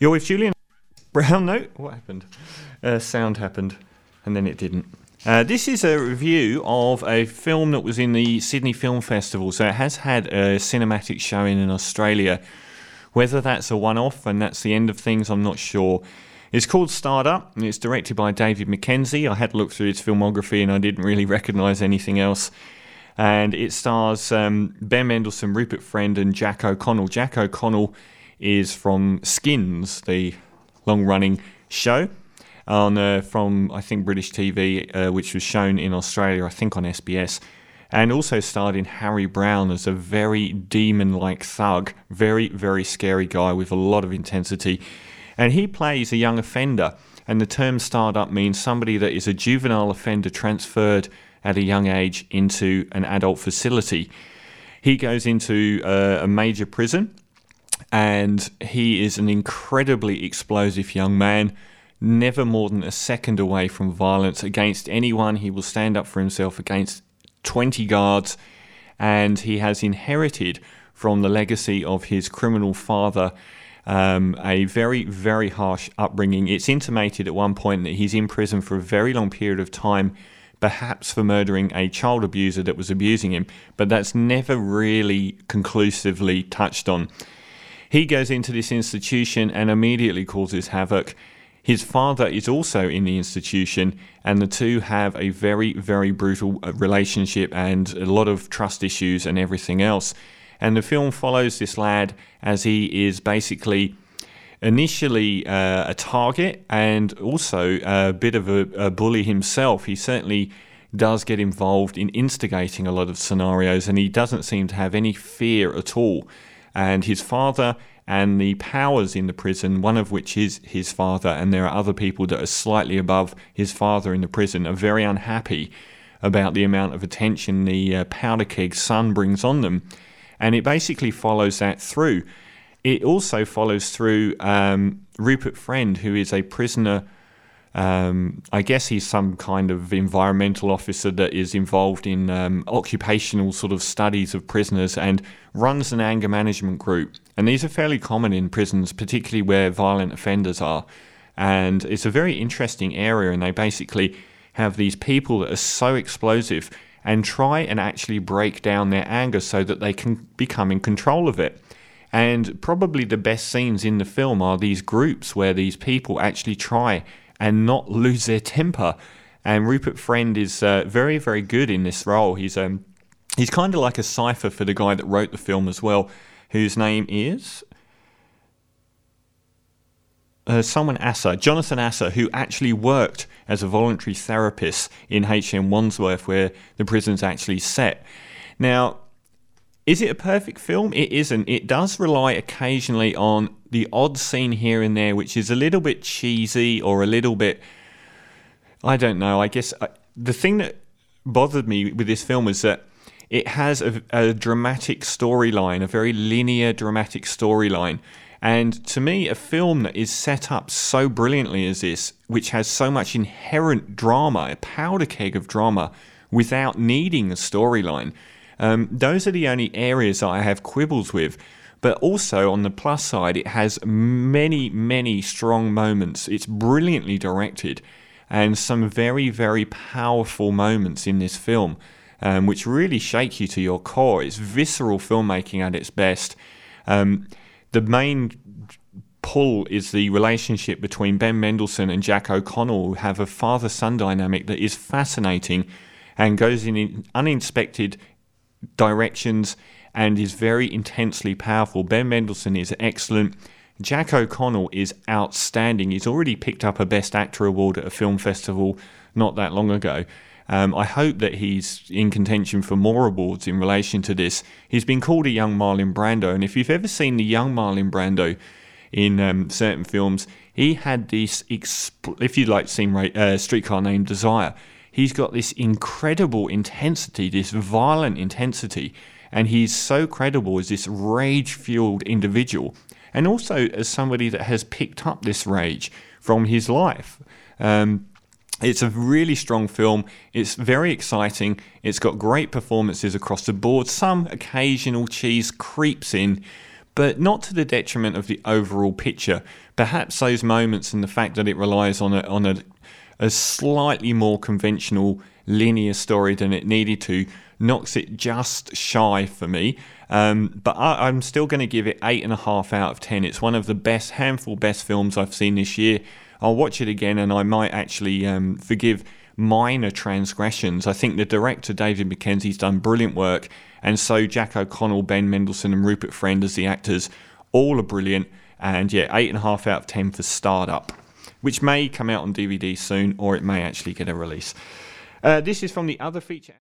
You're with Julian Brown. No, what happened? Uh, sound happened, and then it didn't. Uh, this is a review of a film that was in the Sydney Film Festival, so it has had a cinematic showing in Australia. Whether that's a one off and that's the end of things, I'm not sure. It's called Starred Up and it's directed by David Mackenzie. I had looked through his filmography and I didn't really recognise anything else. And it stars um, Ben Mendelsohn, Rupert Friend, and Jack O'Connell. Jack O'Connell is from Skins, the long running show on uh, from I think British TV, uh, which was shown in Australia, I think on SBS, and also starred in Harry Brown as a very demon-like thug, very very scary guy with a lot of intensity, and he plays a young offender. And the term starred up means somebody that is a juvenile offender transferred at a young age into an adult facility. He goes into uh, a major prison and he is an incredibly explosive young man, never more than a second away from violence against anyone. He will stand up for himself against 20 guards, and he has inherited from the legacy of his criminal father. Um, a very, very harsh upbringing. It's intimated at one point that he's in prison for a very long period of time, perhaps for murdering a child abuser that was abusing him, but that's never really conclusively touched on. He goes into this institution and immediately causes havoc. His father is also in the institution, and the two have a very, very brutal uh, relationship and a lot of trust issues and everything else. And the film follows this lad as he is basically initially uh, a target and also a bit of a, a bully himself. He certainly does get involved in instigating a lot of scenarios, and he doesn't seem to have any fear at all and his father and the powers in the prison, one of which is his father, and there are other people that are slightly above his father in the prison, are very unhappy about the amount of attention the uh, powder keg son brings on them. And it basically follows that through. It also follows through um, Rupert Friend, who is a prisoner um, I guess he's some kind of environmental officer that is involved in um, occupational sort of studies of prisoners and runs an anger management group. And these are fairly common in prisons, particularly where violent offenders are. And it's a very interesting area, and they basically have these people that are so explosive and try and actually break down their anger so that they can become in control of it. And probably the best scenes in the film are these groups where these people actually try and not lose their temper. And Rupert Friend is uh, very, very good in this role. He's um, he's kind of like a cipher for the guy that wrote the film as well, whose name is uh, someone Asser, Jonathan Asser, who actually worked as a voluntary therapist in HM Wandsworth, where the prison's actually set. Now, is it a perfect film? It isn't. It does rely occasionally on the odd scene here and there, which is a little bit cheesy or a little bit. I don't know. I guess I, uh, the thing that bothered me with this film was that it has a, a dramatic storyline, a very linear dramatic storyline. And to me, a film that is set up so brilliantly as this, which has so much inherent drama, a powder keg of drama, without needing a storyline, um, those are the only areas that I have quibbles with. But also on the plus side, it has many, many strong moments. It's brilliantly directed and some very, very powerful moments in this film, um, which really shake you to your core. It's visceral filmmaking at its best. Um, the main pull is the relationship between Ben Mendelsohn and Jack O'Connell, who have a father son dynamic that is fascinating and goes in uninspected directions and is very intensely powerful. Ben Mendelsohn is excellent. Jack O'Connell is outstanding. He's already picked up a Best Actor award at a film festival not that long ago. Um, I hope that he's in contention for more awards in relation to this. He's been called a young Marlon Brando, and if you've ever seen the young Marlon Brando in um, certain films, he had this. Expl- if you'd like to see uh, Streetcar Named Desire, he's got this incredible intensity, this violent intensity, and he's so credible as this rage fueled individual, and also as somebody that has picked up this rage from his life. Um, it's a really strong film. It's very exciting. It's got great performances across the board. Some occasional cheese creeps in, but not to the detriment of the overall picture. Perhaps those moments and the fact that it relies on a, on a, a slightly more conventional linear story than it needed to knocks it just shy for me. Um, but I, am still going to give it eight and a half out of ten. It's one of the best handful best films I've seen this year. I'll watch it again, and I might actually um, forgive minor transgressions. I think the director David Mackenzie's done brilliant work, and so Jack O'Connell, Ben Mendelsohn, and Rupert Friend as the actors, all are brilliant. And yeah, eight and a half out of ten for Starred Up, which may come out on DVD soon, or it may actually get a release. Uh, this is from the other feature.